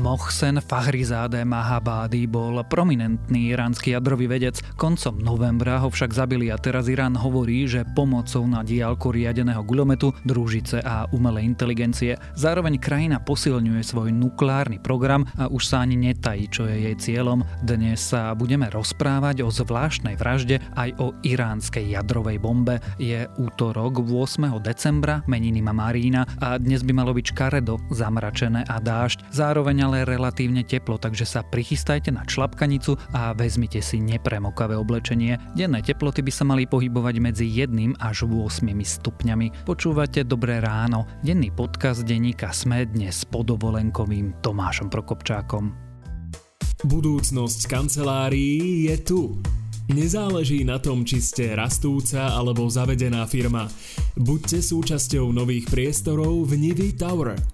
Mohsen Fahrizadeh Mahabadi bol prominentný iránsky jadrový vedec. Koncom novembra ho však zabili a teraz Irán hovorí, že pomocou na diálku riadeného gulometu, družice a umelej inteligencie zároveň krajina posilňuje svoj nukleárny program a už sa ani netají, čo je jej cieľom. Dnes sa budeme rozprávať o zvláštnej vražde aj o iránskej jadrovej bombe. Je útorok 8. decembra, meniny má a dnes by malo byť škaredo, zamračené a dážď. Zároveň ale relatívne teplo, takže sa prichystajte na člapkanicu a vezmite si nepremokavé oblečenie. Denné teploty by sa mali pohybovať medzi 1 až 8 stupňami. Počúvate Dobré ráno. Denný podcast denníka Sme dnes s podovolenkovým Tomášom Prokopčákom. Budúcnosť kancelárií je tu. Nezáleží na tom, či ste rastúca alebo zavedená firma. Buďte súčasťou nových priestorov v Nivy Tower –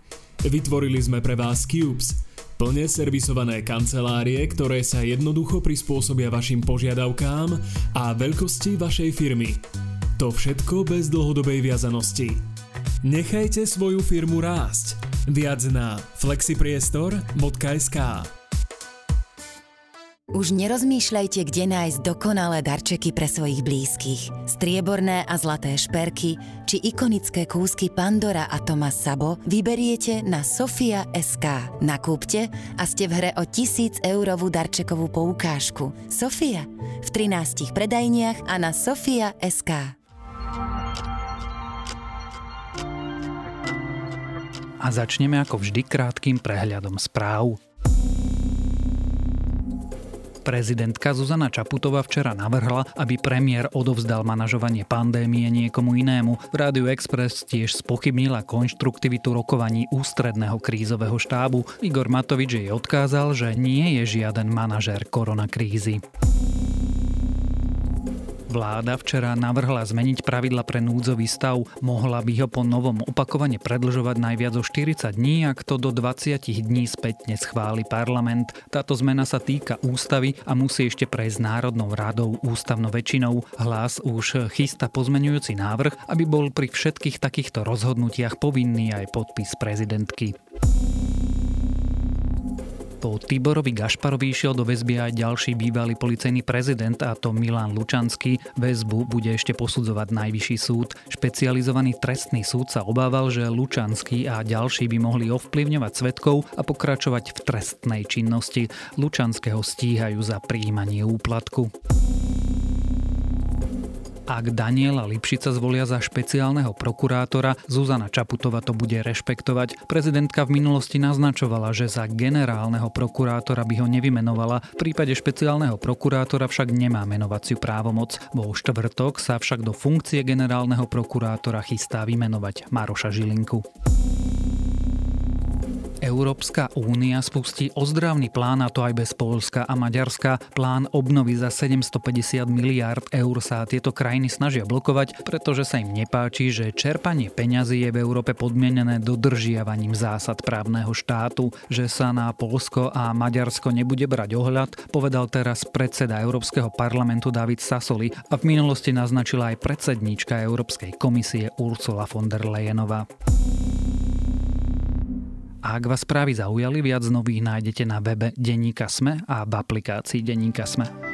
Vytvorili sme pre vás Cubes, plne servisované kancelárie, ktoré sa jednoducho prispôsobia vašim požiadavkám a veľkosti vašej firmy. To všetko bez dlhodobej viazanosti. Nechajte svoju firmu rásť. Viac na flexipriestor.sk už nerozmýšľajte, kde nájsť dokonalé darčeky pre svojich blízkych. Strieborné a zlaté šperky či ikonické kúsky Pandora a Thomas Sabo vyberiete na Sofia SK. Nakúpte a ste v hre o 1000 eurovú darčekovú poukážku. Sofia v 13 predajniach a na Sofia SK. A začneme ako vždy krátkým prehľadom správ. Prezidentka Zuzana Čaputová včera navrhla, aby premiér odovzdal manažovanie pandémie niekomu inému. V Rádiu Express tiež spochybnila konštruktivitu rokovaní ústredného krízového štábu. Igor Matovič jej odkázal, že nie je žiaden manažér koronakrízy. Vláda včera navrhla zmeniť pravidla pre núdzový stav. Mohla by ho po novom opakovane predlžovať najviac o 40 dní, ak to do 20 dní spätne schváli parlament. Táto zmena sa týka ústavy a musí ešte prejsť Národnou radou ústavnou väčšinou. Hlas už chystá pozmenujúci návrh, aby bol pri všetkých takýchto rozhodnutiach povinný aj podpis prezidentky. Po Tiborovi Gašparovi išiel do väzby aj ďalší bývalý policajný prezident, a to Milan Lučanský. Väzbu bude ešte posudzovať najvyšší súd. Špecializovaný trestný súd sa obával, že Lučanský a ďalší by mohli ovplyvňovať svetkov a pokračovať v trestnej činnosti. Lučanského stíhajú za príjmanie úplatku. Ak Daniela Lipšica zvolia za špeciálneho prokurátora, Zuzana Čaputová to bude rešpektovať. Prezidentka v minulosti naznačovala, že za generálneho prokurátora by ho nevymenovala, v prípade špeciálneho prokurátora však nemá menovaciu právomoc. Vo štvrtok sa však do funkcie generálneho prokurátora chystá vymenovať Maroša Žilinku. Európska únia spustí ozdravný plán, a to aj bez Polska a Maďarska. Plán obnovy za 750 miliárd eur sa tieto krajiny snažia blokovať, pretože sa im nepáči, že čerpanie peňazí je v Európe podmienené dodržiavaním zásad právneho štátu, že sa na Polsko a Maďarsko nebude brať ohľad, povedal teraz predseda Európskeho parlamentu David Sassoli a v minulosti naznačila aj predsedníčka Európskej komisie Ursula von der Leyenová. Ak vás správy zaujali, viac nových nájdete na webe Denníka Sme a v aplikácii Denníka Sme.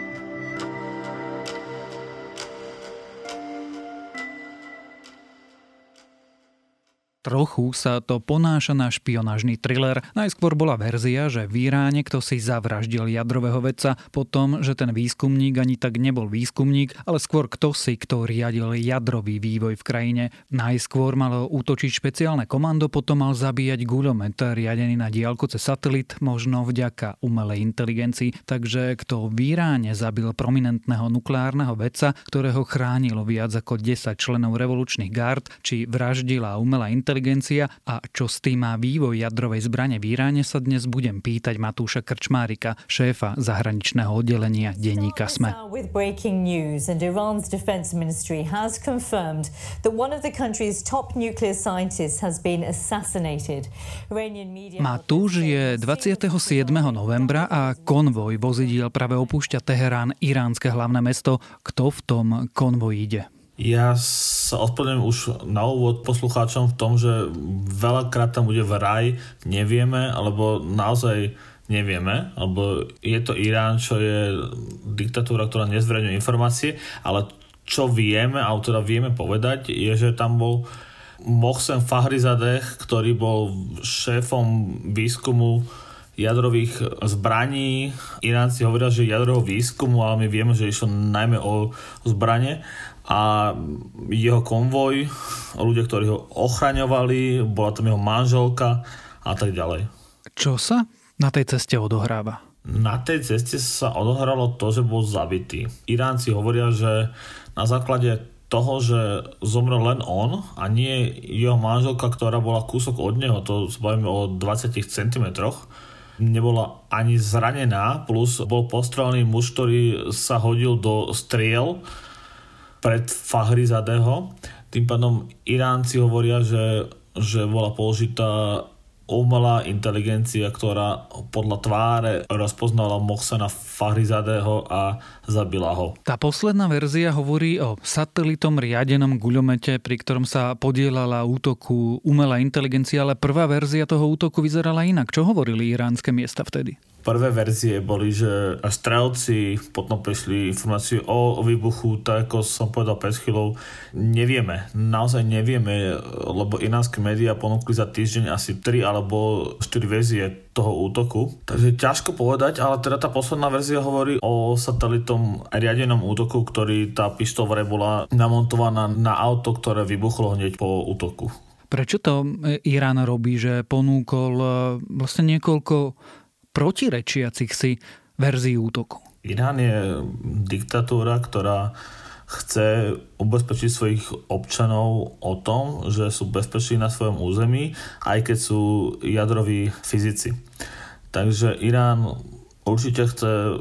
Trochu sa to ponáša na špionážny thriller. Najskôr bola verzia, že v Iráne kto si zavraždil jadrového vedca, potom, že ten výskumník ani tak nebol výskumník, ale skôr kto si, kto riadil jadrový vývoj v krajine. Najskôr malo útočiť špeciálne komando, potom mal zabíjať guľomet riadený na diálku cez satelit, možno vďaka umelej inteligencii. Takže kto v Iráne zabil prominentného nukleárneho vedca, ktorého chránilo viac ako 10 členov revolučných gard, či vraždila umelá inteligencia, inteligencia a čo s tým má vývoj jadrovej zbrane v Iráne sa dnes budem pýtať Matúša Krčmárika, šéfa zahraničného oddelenia denníka SME. Matúš je 27. novembra a konvoj vozidiel práve opúšťa Teherán, iránske hlavné mesto. Kto v tom konvoji ide? Ja sa ospravedlňujem už na úvod poslucháčom v tom, že veľakrát tam bude vraj, nevieme, alebo naozaj nevieme, alebo je to Irán, čo je diktatúra, ktorá nezverejňuje informácie, ale čo vieme, alebo teda vieme povedať, je, že tam bol Mohsen Fahrizadeh, ktorý bol šéfom výskumu jadrových zbraní. Iránci hovoria, že jadrového výskumu, ale my vieme, že išlo najmä o zbranie a jeho konvoj, ľudia, ktorí ho ochraňovali, bola tam jeho manželka a tak ďalej. Čo sa na tej ceste odohráva? Na tej ceste sa odohralo to, že bol zabitý. Iránci hovoria, že na základe toho, že zomrel len on a nie jeho manželka, ktorá bola kúsok od neho, to bavíme o 20 cm, nebola ani zranená, plus bol postrelený muž, ktorý sa hodil do striel pred Fahrizadeho. Tým pádom Iránci hovoria, že, že bola použitá umelá inteligencia, ktorá podľa tváre rozpoznala Mohsena Fahrizadého a zabila ho. Tá posledná verzia hovorí o satelitom riadenom guľomete, pri ktorom sa podielala útoku umelá inteligencia, ale prvá verzia toho útoku vyzerala inak. Čo hovorili iránske miesta vtedy? Prvé verzie boli, že strelci potom prišli informáciu o, výbuchu, tak ako som povedal pred chvíľou, nevieme, naozaj nevieme, lebo iránske médiá ponúkli za týždeň asi 3 alebo 4 verzie toho útoku. Takže ťažko povedať, ale teda tá posledná verzia hovorí o satelitom riadenom útoku, ktorý tá pištol vraj bola namontovaná na auto, ktoré vybuchlo hneď po útoku. Prečo to Irán robí, že ponúkol e, vlastne niekoľko protirečiacich si verzií útoku. Irán je diktatúra, ktorá chce ubezpečiť svojich občanov o tom, že sú bezpeční na svojom území, aj keď sú jadroví fyzici. Takže Irán určite chce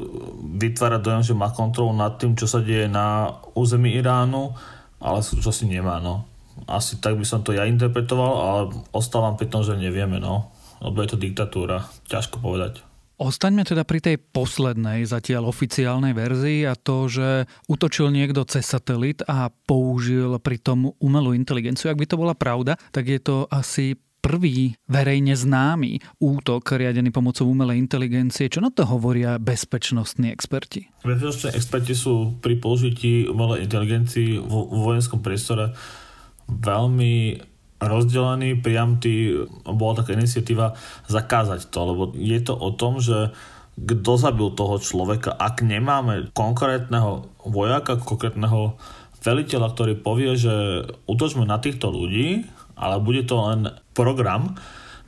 vytvárať dojem, že má kontrolu nad tým, čo sa deje na území Iránu, ale si nemá. No. Asi tak by som to ja interpretoval, ale ostávam pri tom, že nevieme. No lebo je to diktatúra, ťažko povedať. Ostaňme teda pri tej poslednej zatiaľ oficiálnej verzii a to, že útočil niekto cez satelit a použil pritom umelú inteligenciu. Ak by to bola pravda, tak je to asi prvý verejne známy útok riadený pomocou umelej inteligencie. Čo na to hovoria bezpečnostní experti? Bezpečnostní experti sú pri použití umelej inteligencii vo vojenskom priestore veľmi rozdelený, priam tý, bola taká iniciatíva zakázať to, lebo je to o tom, že kto zabil toho človeka, ak nemáme konkrétneho vojaka, konkrétneho veliteľa, ktorý povie, že útočme na týchto ľudí, ale bude to len program,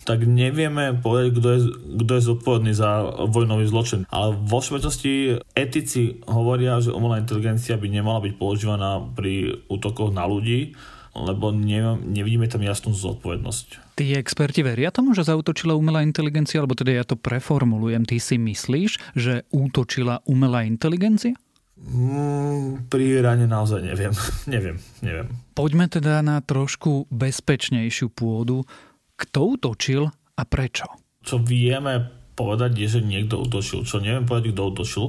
tak nevieme povedať, kto je, kto je zodpovedný za vojnový zločin. Ale vo všeobecnosti etici hovoria, že umelá inteligencia by nemala byť používaná pri útokoch na ľudí, lebo ne, nevidíme tam jasnú zodpovednosť. Tí experti veria tomu, že zautočila umelá inteligencia, alebo teda ja to preformulujem, ty si myslíš, že útočila umelá inteligencia? Mm, pri Iráne naozaj neviem. neviem, neviem. Poďme teda na trošku bezpečnejšiu pôdu. Kto útočil a prečo? Čo vieme povedať je, že niekto útočil. Čo neviem povedať, kto útočil,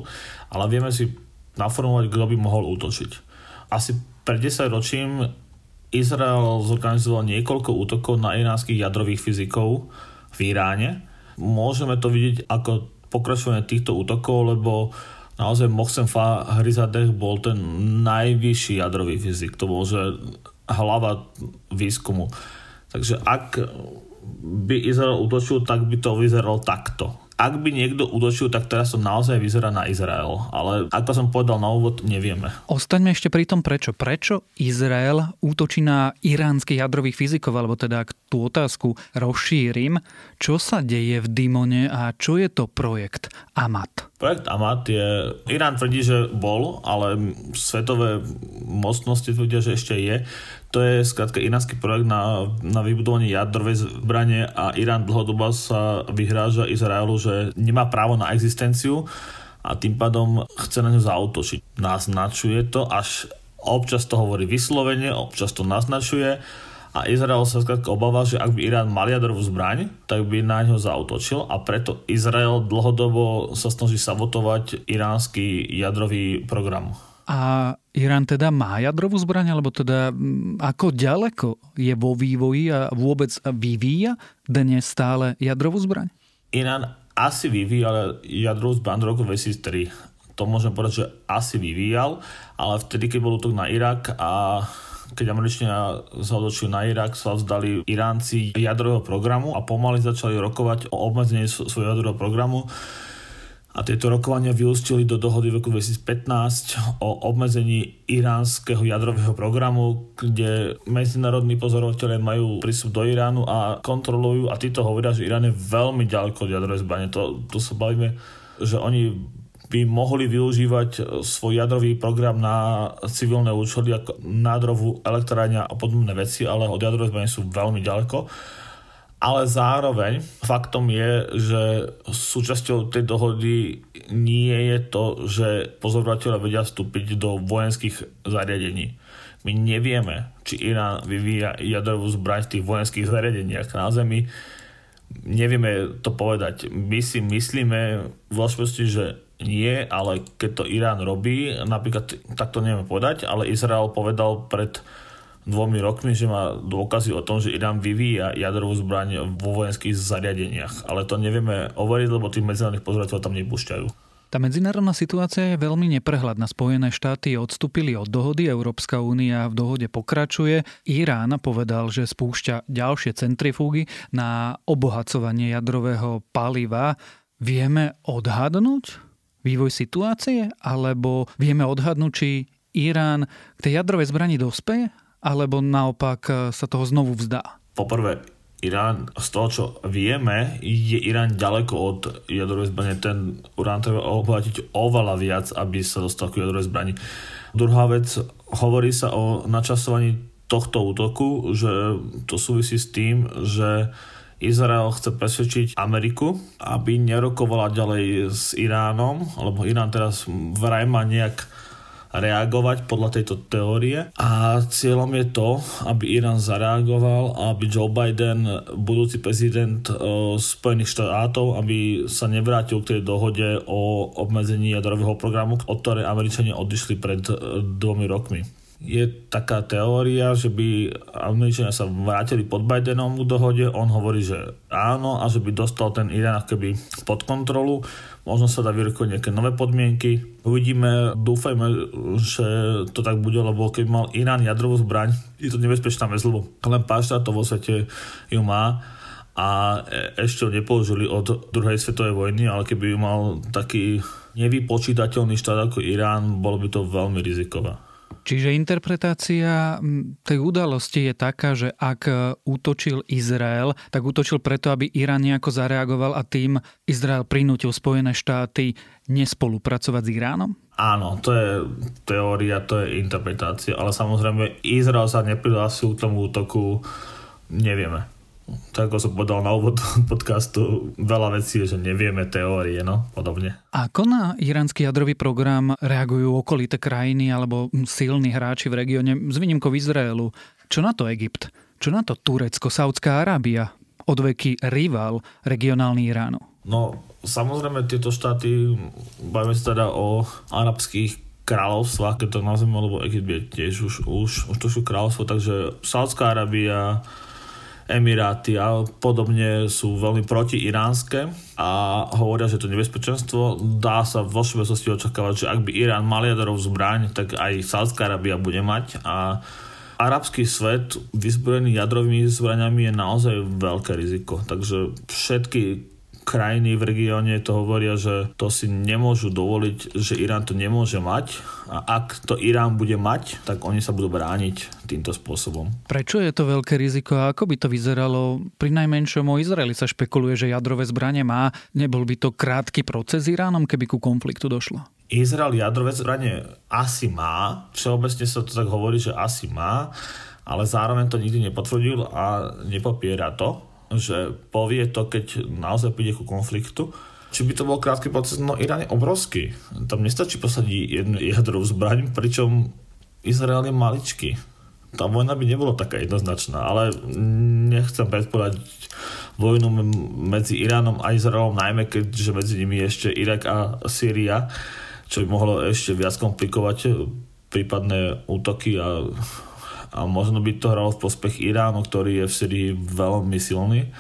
ale vieme si naformulovať, kto by mohol útočiť. Asi pred 10 ročím Izrael zorganizoval niekoľko útokov na iránskych jadrových fyzikov v Iráne. Môžeme to vidieť ako pokračovanie týchto útokov, lebo naozaj Mohsen Fahrizadeh bol ten najvyšší jadrový fyzik. To bol že hlava výskumu. Takže ak by Izrael útočil, tak by to vyzeralo takto ak by niekto útočil, tak teraz to naozaj vyzerá na Izrael. Ale ako som povedal na úvod, nevieme. Ostaňme ešte pri tom, prečo. Prečo Izrael útočí na iránskych jadrových fyzikov, alebo teda ak tú otázku rozšírim, čo sa deje v Dimone a čo je to projekt Amat? Projekt Amat je... Irán tvrdí, že bol, ale svetové mocnosti tvrdia, že ešte je. To je skrátka iránsky projekt na, na vybudovanie jadrovej zbranie a Irán dlhodobo sa vyhráža Izraelu, že nemá právo na existenciu a tým pádom chce na ňu zautočiť. Naznačuje to, až občas to hovorí vyslovene, občas to naznačuje a Izrael sa skrátka obáva, že ak by Irán mal jadrovú zbraň, tak by na ňo zautočil a preto Izrael dlhodobo sa snaží sabotovať iránsky jadrový program. A Irán teda má jadrovú zbraň, alebo teda ako ďaleko je vo vývoji a vôbec vyvíja dnes stále jadrovú zbraň? Irán asi vyvíjal jadrovú zbraň do roku 2003. To môžem povedať, že asi vyvíjal, ale vtedy, keď bol útok na Irak a keď Američania sa odočili na Irak, sa vzdali Iránci jadrového programu a pomaly začali rokovať o obmedzení svojho jadrového programu a tieto rokovania vyústili do dohody v roku 2015 o obmedzení iránskeho jadrového programu, kde medzinárodní pozorovateľe majú prístup do Iránu a kontrolujú a títo hovoria, že Irán je veľmi ďaleko od jadrovej zbrane. To, to sa bavíme, že oni by mohli využívať svoj jadrový program na civilné účely ako nádrovú elektrárňa a podobné veci, ale od jadrovej zbrane sú veľmi ďaleko ale zároveň faktom je, že súčasťou tej dohody nie je to, že pozorovateľe vedia vstúpiť do vojenských zariadení. My nevieme, či Irán vyvíja jadrovú zbraň v tých vojenských zariadeniach na Zemi. Nevieme to povedať. My si myslíme v že nie, ale keď to Irán robí, napríklad tak to nevieme povedať, ale Izrael povedal pred dvomi rokmi, že má dôkazy o tom, že Irán vyvíja jadrovú zbraň vo vojenských zariadeniach. Ale to nevieme overiť, lebo tých medzinárodných pozorovateľov tam nepúšťajú. Tá medzinárodná situácia je veľmi neprehľadná. Spojené štáty odstúpili od dohody, Európska únia v dohode pokračuje. Irán povedal, že spúšťa ďalšie centrifúgy na obohacovanie jadrového paliva. Vieme odhadnúť vývoj situácie? Alebo vieme odhadnúť, či Irán k tej jadrovej zbrani dospeje? Alebo naopak e, sa toho znovu vzdá? Poprvé, Irán, z toho, čo vieme, je Irán ďaleko od jadrovej zbrane. Ten urán treba obohatiť oveľa viac, aby sa dostal k jadrovej zbrani. Druhá vec, hovorí sa o načasovaní tohto útoku, že to súvisí s tým, že Izrael chce presvedčiť Ameriku, aby nerokovala ďalej s Iránom, lebo Irán teraz vraj má nejak reagovať podľa tejto teórie. A cieľom je to, aby Irán zareagoval a aby Joe Biden, budúci prezident uh, Spojených štátov, aby sa nevrátil k tej dohode o obmedzení jadrového programu, od ktorej Američania odišli pred uh, dvomi rokmi je taká teória, že by Američania sa vrátili pod Bidenom v dohode, on hovorí, že áno a že by dostal ten Irán keby pod kontrolu, možno sa dá vyrokovať nejaké nové podmienky. Uvidíme, dúfajme, že to tak bude, lebo keď mal Irán jadrovú zbraň, je to nebezpečná vec, lebo len pár štátov vo svete ju má a e, ešte ho nepoužili od druhej svetovej vojny, ale keby ju mal taký nevypočítateľný štát ako Irán, bolo by to veľmi rizikové. Čiže interpretácia tej udalosti je taká, že ak e, útočil Izrael, tak útočil preto, aby Irán nejako zareagoval a tým Izrael prinútil Spojené štáty nespolupracovať s Iránom? Áno, to je teória, to je interpretácia, ale samozrejme Izrael sa neprihlásil k tomu útoku, nevieme tak ako som povedal na úvod podcastu, veľa vecí je, že nevieme teórie, no, podobne. Ako na iránsky jadrový program reagujú okolité krajiny alebo silní hráči v regióne s výnimkou Izraelu? Čo na to Egypt? Čo na to Turecko, Saudská Arábia? Odveky rival regionálny Iránu? No, samozrejme tieto štáty, bavíme sa teda o arabských kráľovstvách, keď to nazveme, lebo Egypt je tiež už, už, už to sú kráľovstvo, takže Saudská Arábia, Emiráty a podobne sú veľmi protiiránske a hovoria, že to nebezpečenstvo dá sa vo všeobecnosti očakávať, že ak by Irán mal jadrovú zbraň, tak aj Saudská Arábia bude mať a arabský svet vyzbrojený jadrovými zbraňami je naozaj veľké riziko. Takže všetky krajiny v regióne to hovoria, že to si nemôžu dovoliť, že Irán to nemôže mať a ak to Irán bude mať, tak oni sa budú brániť týmto spôsobom. Prečo je to veľké riziko a ako by to vyzeralo? Pri najmenšom o Izraeli sa špekuluje, že jadrové zbranie má. Nebol by to krátky proces s Iránom, keby ku konfliktu došlo? Izrael jadrové zbranie asi má. Všeobecne sa to tak hovorí, že asi má ale zároveň to nikdy nepotvrdil a nepopiera to že povie to, keď naozaj príde ku konfliktu. Či by to bol krátky proces? No Irán je obrovský. Tam nestačí posadiť jednu jadrovú zbraň, pričom Izrael je maličký. Tá vojna by nebola taká jednoznačná, ale nechcem predpovedať vojnu medzi Iránom a Izraelom, najmä keďže medzi nimi je ešte Irak a Sýria čo by mohlo ešte viac komplikovať prípadné útoky a, a možno by to hralo v prospech Iránu, ktorý je v Syrii veľmi silný.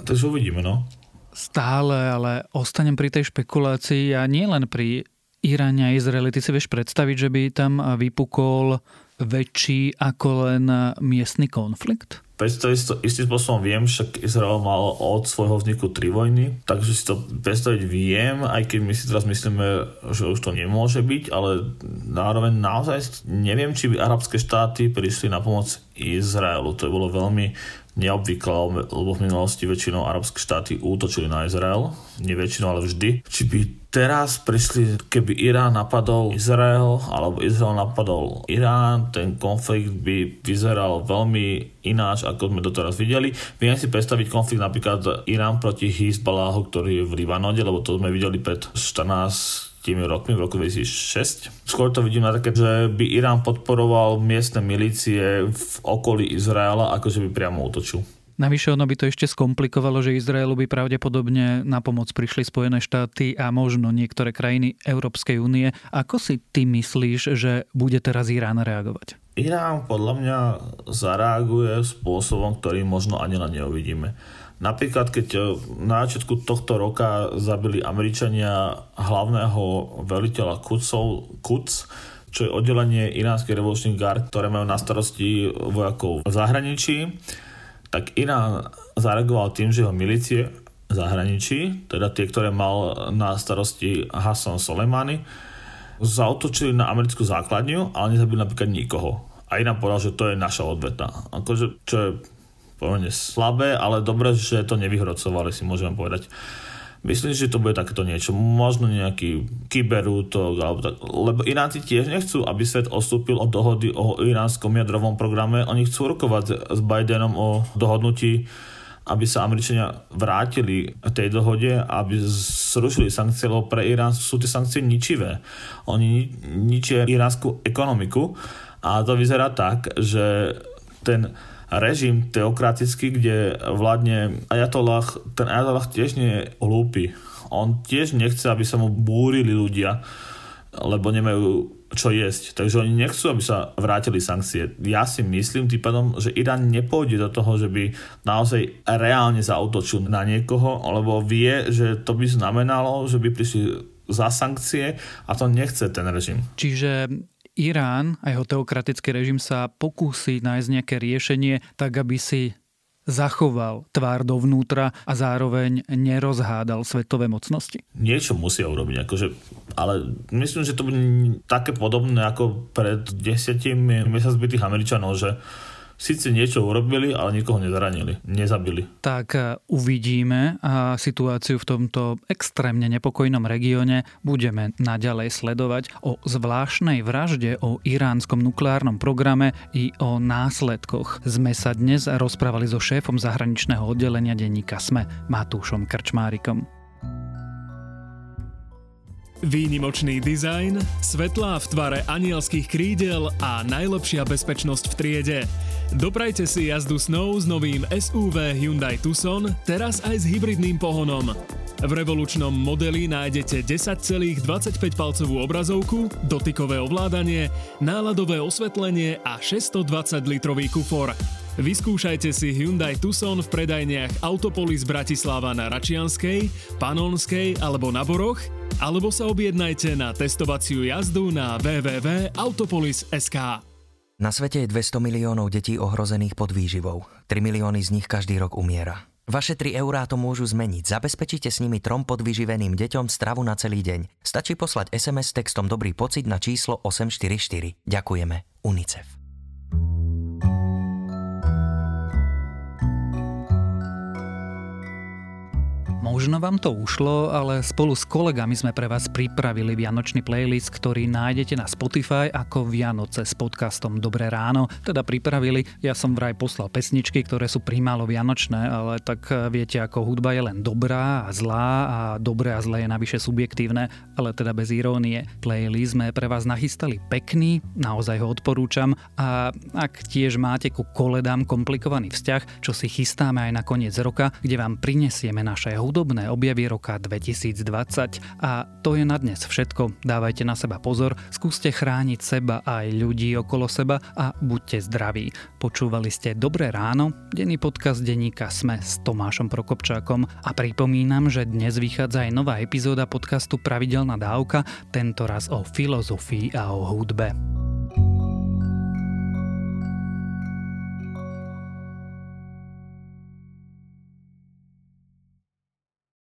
Takže uvidíme, no. Stále, ale ostanem pri tej špekulácii a nie len pri Iráne a Izraeli. Ty si vieš predstaviť, že by tam vypukol väčší ako len miestny konflikt? Predstaviť si to istým spôsobom viem, však Izrael mal od svojho vzniku tri vojny, takže si to predstaviť viem, aj keď my si teraz myslíme, že už to nemôže byť, ale zároveň naozaj neviem, či by arabské štáty prišli na pomoc Izraelu. To je bolo veľmi neobvyklé, lebo v minulosti väčšinou arabské štáty útočili na Izrael. Nie väčšinou, ale vždy. Či by teraz prišli, keby Irán napadol Izrael, alebo Izrael napadol Irán, ten konflikt by vyzeral veľmi ináč, ako sme doteraz videli. Viem si predstaviť konflikt napríklad Irán proti Hezballahu, ktorý je v Libanode, lebo to sme videli pred 14 tými rokmi v roku 2006. Skôr to vidím na také, že by Irán podporoval miestne milície v okolí Izraela, ako že by priamo útočil. Navyše ono by to ešte skomplikovalo, že Izraelu by pravdepodobne na pomoc prišli Spojené štáty a možno niektoré krajiny Európskej únie. Ako si ty myslíš, že bude teraz Irán reagovať? Irán podľa mňa zareaguje spôsobom, ktorý možno ani len neuvidíme. Napríklad, keď e, na začiatku tohto roka zabili Američania hlavného veliteľa Kucov, Kuc, čo je oddelenie iránskej revolučných gard, ktoré majú na starosti vojakov v zahraničí, tak Irán zareagoval tým, že jeho milície v zahraničí, teda tie, ktoré mal na starosti Hassan Soleimani, zautočili na americkú základňu, ale nezabili napríklad nikoho. A Irán povedal, že to je naša odveta. Akože, čo je pomerne slabé, ale dobre, že to nevyhrocovali, si môžeme povedať. Myslím, že to bude takéto niečo. Možno nejaký kyberútok, alebo tak. lebo Iránci tiež nechcú, aby svet ostúpil od dohody o iránskom jadrovom programe. Oni chcú rokovať s Bidenom o dohodnutí aby sa Američania vrátili k tej dohode, aby zrušili sankcie, lebo pre Irán sú tie sankcie ničivé. Oni ničia iránsku ekonomiku a to vyzerá tak, že ten režim teokratický, kde vládne Ajatollah, ten Ajatollah tiež nie je hlúpy. On tiež nechce, aby sa mu búrili ľudia, lebo nemajú čo jesť. Takže oni nechcú, aby sa vrátili sankcie. Ja si myslím tým pádom, že Irán nepôjde do toho, že by naozaj reálne zautočil na niekoho, lebo vie, že to by znamenalo, že by prišli za sankcie a to nechce ten režim. Čiže Irán a jeho teokratický režim sa pokúsi nájsť nejaké riešenie tak, aby si zachoval tvár dovnútra a zároveň nerozhádal svetové mocnosti? Niečo musia urobiť, akože, ale myslím, že to bude také podobné ako pred desiatimi mesiacmi tých Američanov, že síce niečo urobili, ale nikoho nezranili, nezabili. Tak e, uvidíme situáciu v tomto extrémne nepokojnom regióne budeme naďalej sledovať o zvláštnej vražde, o iránskom nukleárnom programe i o následkoch. Sme sa dnes rozprávali so šéfom zahraničného oddelenia denníka SME Matúšom Krčmárikom. Výnimočný dizajn, svetlá v tvare anielských krídel a najlepšia bezpečnosť v triede. Doprajte si jazdu snou s novým SUV Hyundai Tucson, teraz aj s hybridným pohonom. V revolučnom modeli nájdete 10,25-palcovú obrazovku, dotykové ovládanie, náladové osvetlenie a 620-litrový kufor. Vyskúšajte si Hyundai Tucson v predajniach Autopolis Bratislava na Račianskej, Panonskej alebo na Boroch, alebo sa objednajte na testovaciu jazdu na www.autopolis.sk. Na svete je 200 miliónov detí ohrozených pod výživou. 3 milióny z nich každý rok umiera. Vaše 3 eurá to môžu zmeniť. Zabezpečite s nimi trom podvyživeným deťom stravu na celý deň. Stačí poslať SMS textom Dobrý pocit na číslo 844. Ďakujeme. UNICEF. Možno vám to ušlo, ale spolu s kolegami sme pre vás pripravili vianočný playlist, ktorý nájdete na Spotify ako Vianoce s podcastom Dobré ráno. Teda pripravili, ja som vraj poslal pesničky, ktoré sú primálo vianočné, ale tak eh, viete, ako hudba je len dobrá a zlá a dobré a zlé je navyše subjektívne, ale teda bez irónie. Playlist sme pre vás nachystali pekný, naozaj ho odporúčam a ak tiež máte ku koledám komplikovaný vzťah, čo si chystáme aj na koniec roka, kde vám prinesieme naše hudobné hudobné objavy roka 2020. A to je na dnes všetko. Dávajte na seba pozor, skúste chrániť seba aj ľudí okolo seba a buďte zdraví. Počúvali ste Dobré ráno, denný podcast denníka Sme s Tomášom Prokopčákom a pripomínam, že dnes vychádza aj nová epizóda podcastu Pravidelná dávka, tento raz o filozofii a o hudbe.